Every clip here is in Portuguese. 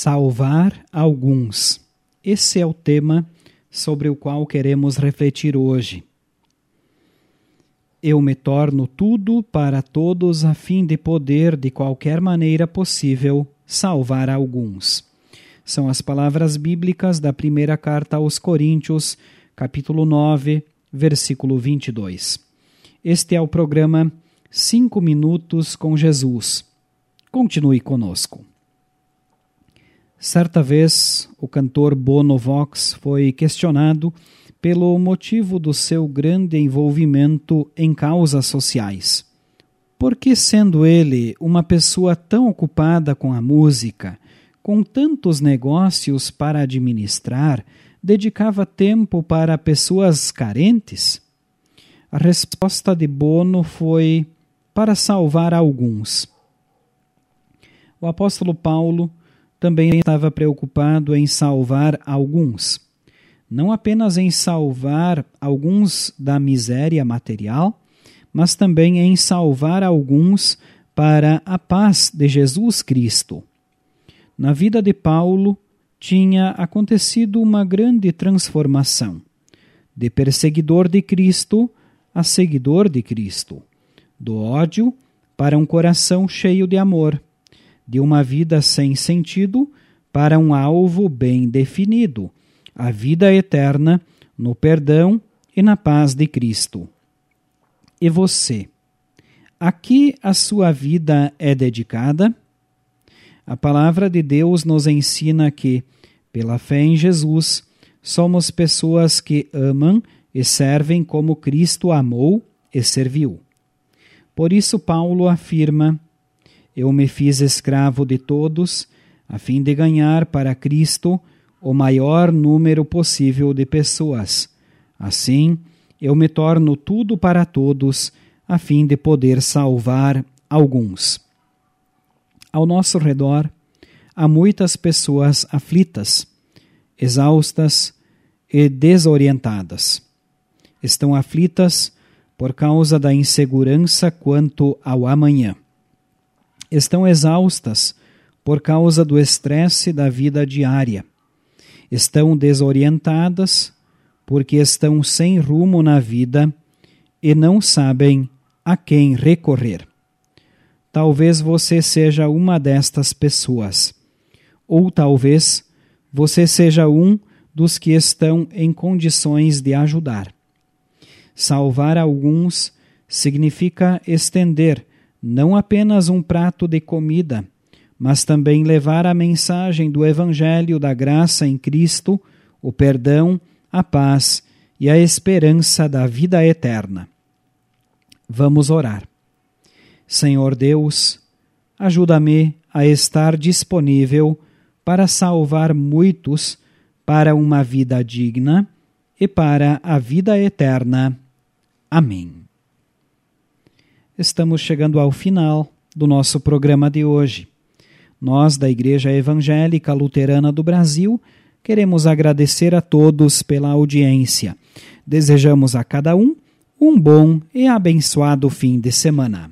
Salvar alguns. Esse é o tema sobre o qual queremos refletir hoje. Eu me torno tudo para todos a fim de poder, de qualquer maneira possível, salvar alguns. São as palavras bíblicas da primeira carta aos Coríntios, capítulo 9, versículo 22. Este é o programa Cinco Minutos com Jesus. Continue conosco. Certa vez, o cantor Bono Vox foi questionado pelo motivo do seu grande envolvimento em causas sociais. Por que, sendo ele uma pessoa tão ocupada com a música, com tantos negócios para administrar, dedicava tempo para pessoas carentes? A resposta de Bono foi: para salvar alguns. O apóstolo Paulo também estava preocupado em salvar alguns. Não apenas em salvar alguns da miséria material, mas também em salvar alguns para a paz de Jesus Cristo. Na vida de Paulo tinha acontecido uma grande transformação, de perseguidor de Cristo a seguidor de Cristo, do ódio para um coração cheio de amor, de uma vida sem sentido para um alvo bem definido, a vida eterna no perdão e na paz de Cristo. E você? A que a sua vida é dedicada? A palavra de Deus nos ensina que, pela fé em Jesus, somos pessoas que amam e servem como Cristo amou e serviu. Por isso, Paulo afirma: Eu me fiz escravo de todos, a fim de ganhar para Cristo o maior número possível de pessoas. Assim, eu me torno tudo para todos, a fim de poder salvar alguns. Ao nosso redor, há muitas pessoas aflitas, exaustas e desorientadas estão aflitas por causa da insegurança quanto ao amanhã. Estão exaustas por causa do estresse da vida diária. Estão desorientadas porque estão sem rumo na vida e não sabem a quem recorrer. Talvez você seja uma destas pessoas, ou talvez você seja um dos que estão em condições de ajudar. Salvar alguns significa estender não apenas um prato de comida, mas também levar a mensagem do Evangelho da graça em Cristo, o perdão, a paz e a esperança da vida eterna. Vamos orar. Senhor Deus, ajuda-me a estar disponível para salvar muitos para uma vida digna e para a vida eterna. Amém. Estamos chegando ao final do nosso programa de hoje. Nós, da Igreja Evangélica Luterana do Brasil, queremos agradecer a todos pela audiência. Desejamos a cada um um bom e abençoado fim de semana.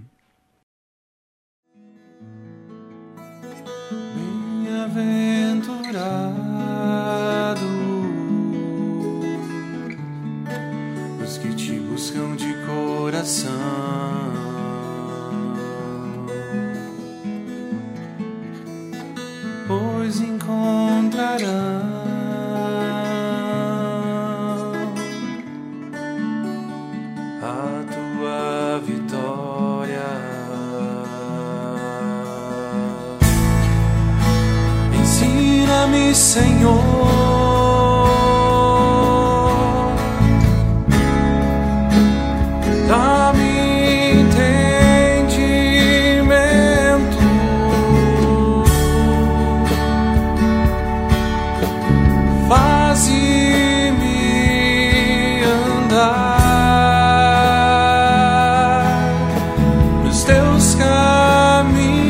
coração. Senhor. Dá-me entendimento Faze-me andar nos teus caminhos.